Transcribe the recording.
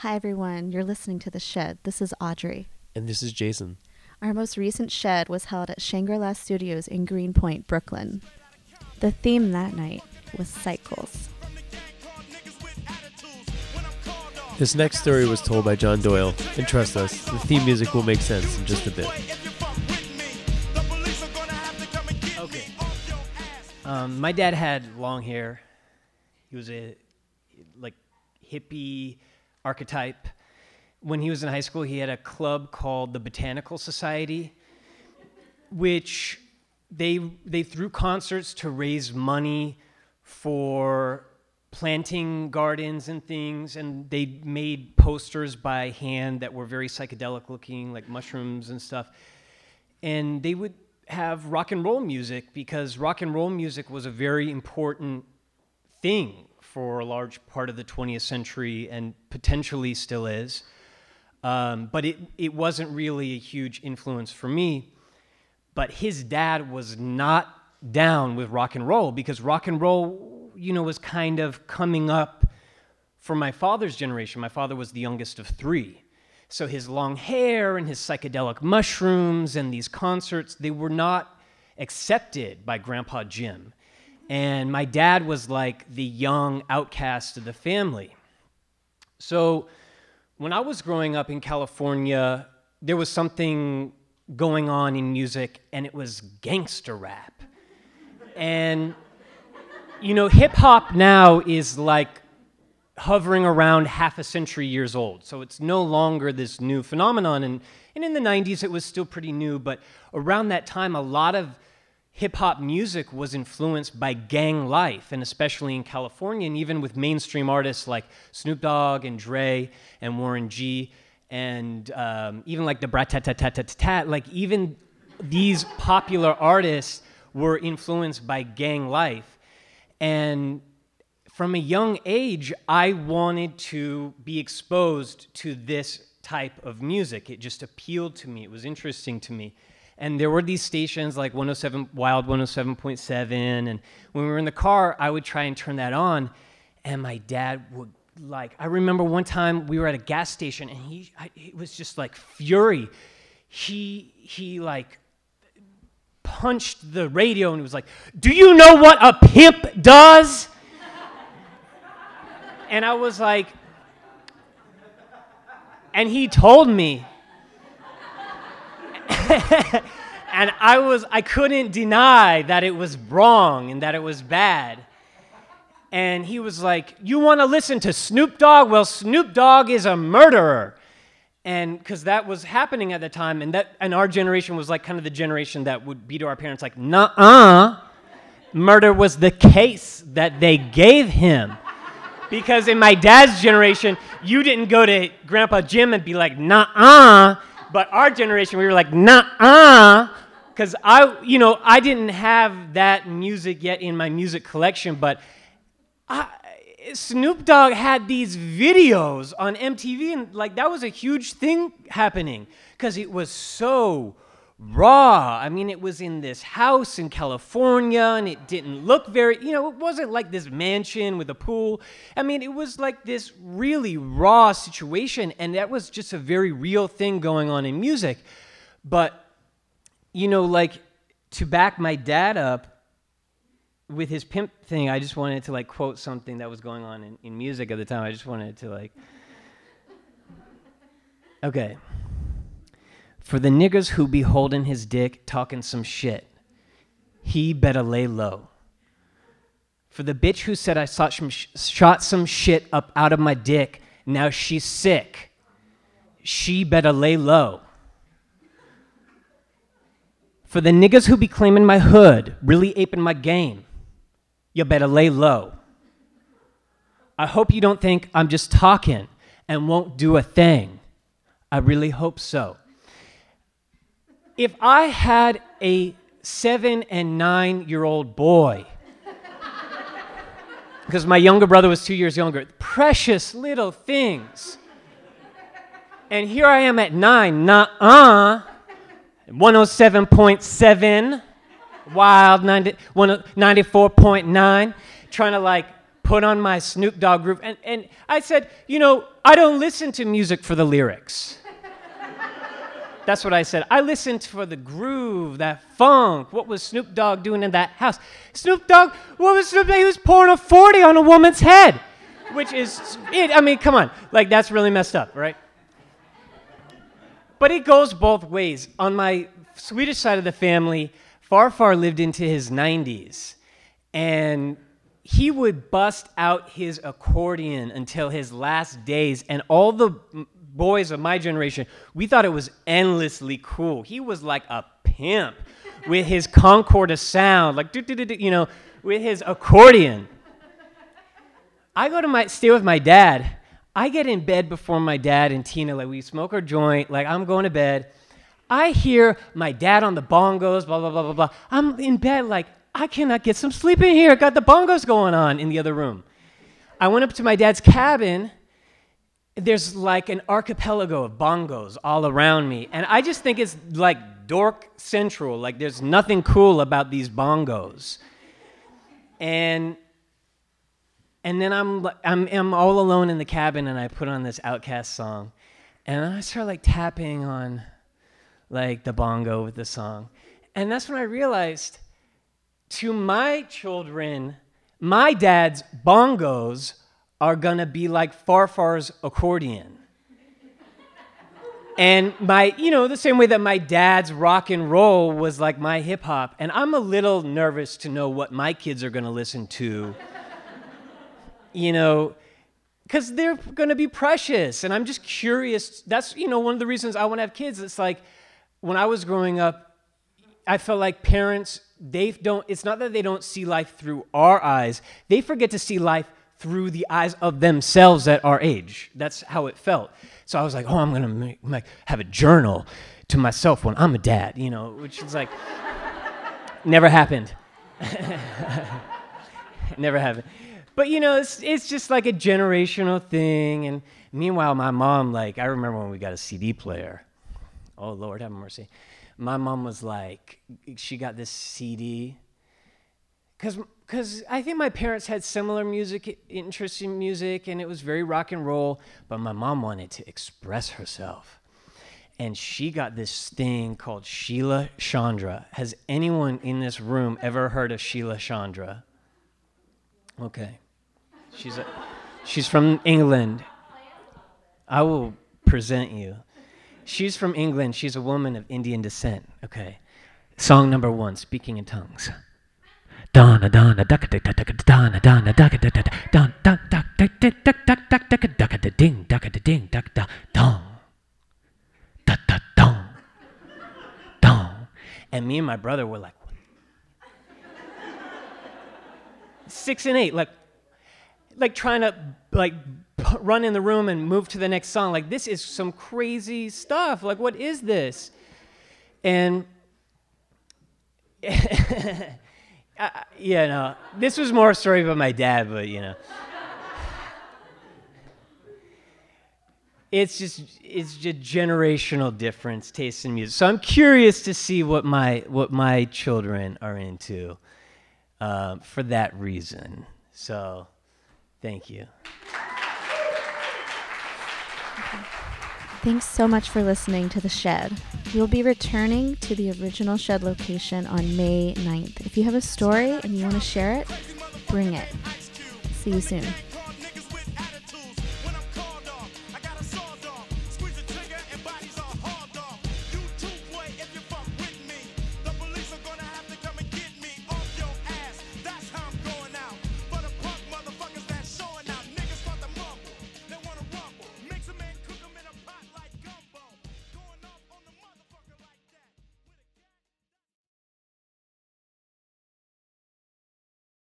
Hi, everyone. You're listening to The Shed. This is Audrey. And this is Jason. Our most recent shed was held at Shangri La Studios in Greenpoint, Brooklyn. The theme that night was cycles. This next story was told by John Doyle, and trust us, the theme music will make sense in just a bit. Okay. Um, my dad had long hair. He was a like hippie archetype. When he was in high school, he had a club called the Botanical Society, which they they threw concerts to raise money for planting gardens and things and they made posters by hand that were very psychedelic looking like mushrooms and stuff and they would have rock and roll music because rock and roll music was a very important thing for a large part of the 20th century and potentially still is. Um, but it, it wasn't really a huge influence for me. But his dad was not down with rock and roll because rock and roll, you know, was kind of coming up for my father's generation. My father was the youngest of three. So his long hair and his psychedelic mushrooms and these concerts, they were not accepted by Grandpa Jim. And my dad was like the young outcast of the family. So when I was growing up in California, there was something going on in music, and it was gangster rap. And, you know, hip hop now is like hovering around half a century years old. So it's no longer this new phenomenon. And, and in the 90s, it was still pretty new. But around that time, a lot of hip hop music was influenced by gang life, and especially in California, and even with mainstream artists like Snoop Dogg and Dre and Warren G. And um, even like the Brat Tat Tat Tat Tat Tat, like even these popular artists were influenced by gang life. And from a young age, I wanted to be exposed to this type of music. It just appealed to me, it was interesting to me. And there were these stations like 107 Wild 107.7 and when we were in the car, I would try and turn that on and my dad would like I remember one time we were at a gas station and he I, it was just like fury. He he like punched the radio and he was like, "Do you know what a pimp does?" And I was like, and he told me. and I was I couldn't deny that it was wrong and that it was bad. And he was like, "You want to listen to Snoop Dogg? Well, Snoop Dogg is a murderer." And cuz that was happening at the time and that and our generation was like kind of the generation that would be to our parents like, "Nuh-uh." Murder was the case that they gave him because in my dad's generation, you didn't go to Grandpa Jim and be like, nah uh. But our generation, we were like, nah. Because I, you know, I didn't have that music yet in my music collection, but I, Snoop Dogg had these videos on MTV, and like that was a huge thing happening because it was so raw. I mean, it was in this house in California and it didn't look very, you know, it wasn't like this mansion with a pool. I mean, it was like this really raw situation and that was just a very real thing going on in music. But, you know, like to back my dad up with his pimp thing, I just wanted to like quote something that was going on in, in music at the time. I just wanted to like. Okay. For the niggers who be holding his dick talking some shit, he better lay low. For the bitch who said I shot some, shot some shit up out of my dick, now she's sick, she better lay low. For the niggas who be claiming my hood, really aping my game, you better lay low. I hope you don't think I'm just talking and won't do a thing. I really hope so if I had a seven and nine year old boy, because my younger brother was two years younger, precious little things. And here I am at nine, nah uh, 107.7, wild 90, 94.9, trying to like put on my Snoop Dogg groove. And, and I said, you know, I don't listen to music for the lyrics. That's what I said. I listened for the groove, that funk. What was Snoop Dogg doing in that house? Snoop Dogg, what was Snoop Dogg? He was pouring a 40 on a woman's head, which is, it, I mean, come on. Like, that's really messed up, right? But it goes both ways. On my Swedish side of the family, Farfar lived into his 90s. And he would bust out his accordion until his last days. And all the boys of my generation, we thought it was endlessly cool. He was like a pimp with his Concord of sound, like, you know, with his accordion. I go to my stay with my dad. I get in bed before my dad and Tina, like we smoke our joint, like I'm going to bed. I hear my dad on the bongos, blah, blah, blah, blah, blah. I'm in bed like, I cannot get some sleep in here. I got the bongos going on in the other room. I went up to my dad's cabin. There's like an archipelago of bongos all around me. And I just think it's like dork central. Like there's nothing cool about these bongos. And and then I'm, I'm, I'm all alone in the cabin and I put on this OutKast song. And I start like tapping on like the bongo with the song. And that's when I realized to my children, my dad's bongos are gonna be like Farfar's accordion. and my, you know, the same way that my dad's rock and roll was like my hip hop. And I'm a little nervous to know what my kids are gonna listen to you know, because they're going to be precious. And I'm just curious. That's, you know, one of the reasons I want to have kids. It's like when I was growing up, I felt like parents, they don't, it's not that they don't see life through our eyes, they forget to see life through the eyes of themselves at our age. That's how it felt. So I was like, oh, I'm going to have a journal to myself when I'm a dad, you know, which is like, never happened. never happened. But you know, it's it's just like a generational thing. And meanwhile, my mom, like, I remember when we got a CD player. Oh Lord, have mercy. My mom was like, she got this CD. Cause, Cause I think my parents had similar music interests in music, and it was very rock and roll. But my mom wanted to express herself, and she got this thing called Sheila Chandra. Has anyone in this room ever heard of Sheila Chandra? Okay. She's, a, she's from England. I will present you. She's from England. She's a woman of Indian descent. Okay. Song number one, Speaking in Tongues. Donna Donna Ducka Dick Ducka Donna Donna Ducka Duck Duck Don Duck Duck Duck Dick Duck Duck Duck Ducka Ducka Da Ding Ducka Da Ding Duck Da Dong Da Da Dong Dong And me and my brother were like six and eight, like like trying to like run in the room and move to the next song. Like this is some crazy stuff. Like what is this? And uh, yeah, no, this was more a story about my dad, but you know. it's just it's just generational difference taste in music. So I'm curious to see what my what my children are into uh, for that reason. So Thank you. Thanks so much for listening to The Shed. We'll be returning to the original Shed location on May 9th. If you have a story and you want to share it, bring it. See you soon.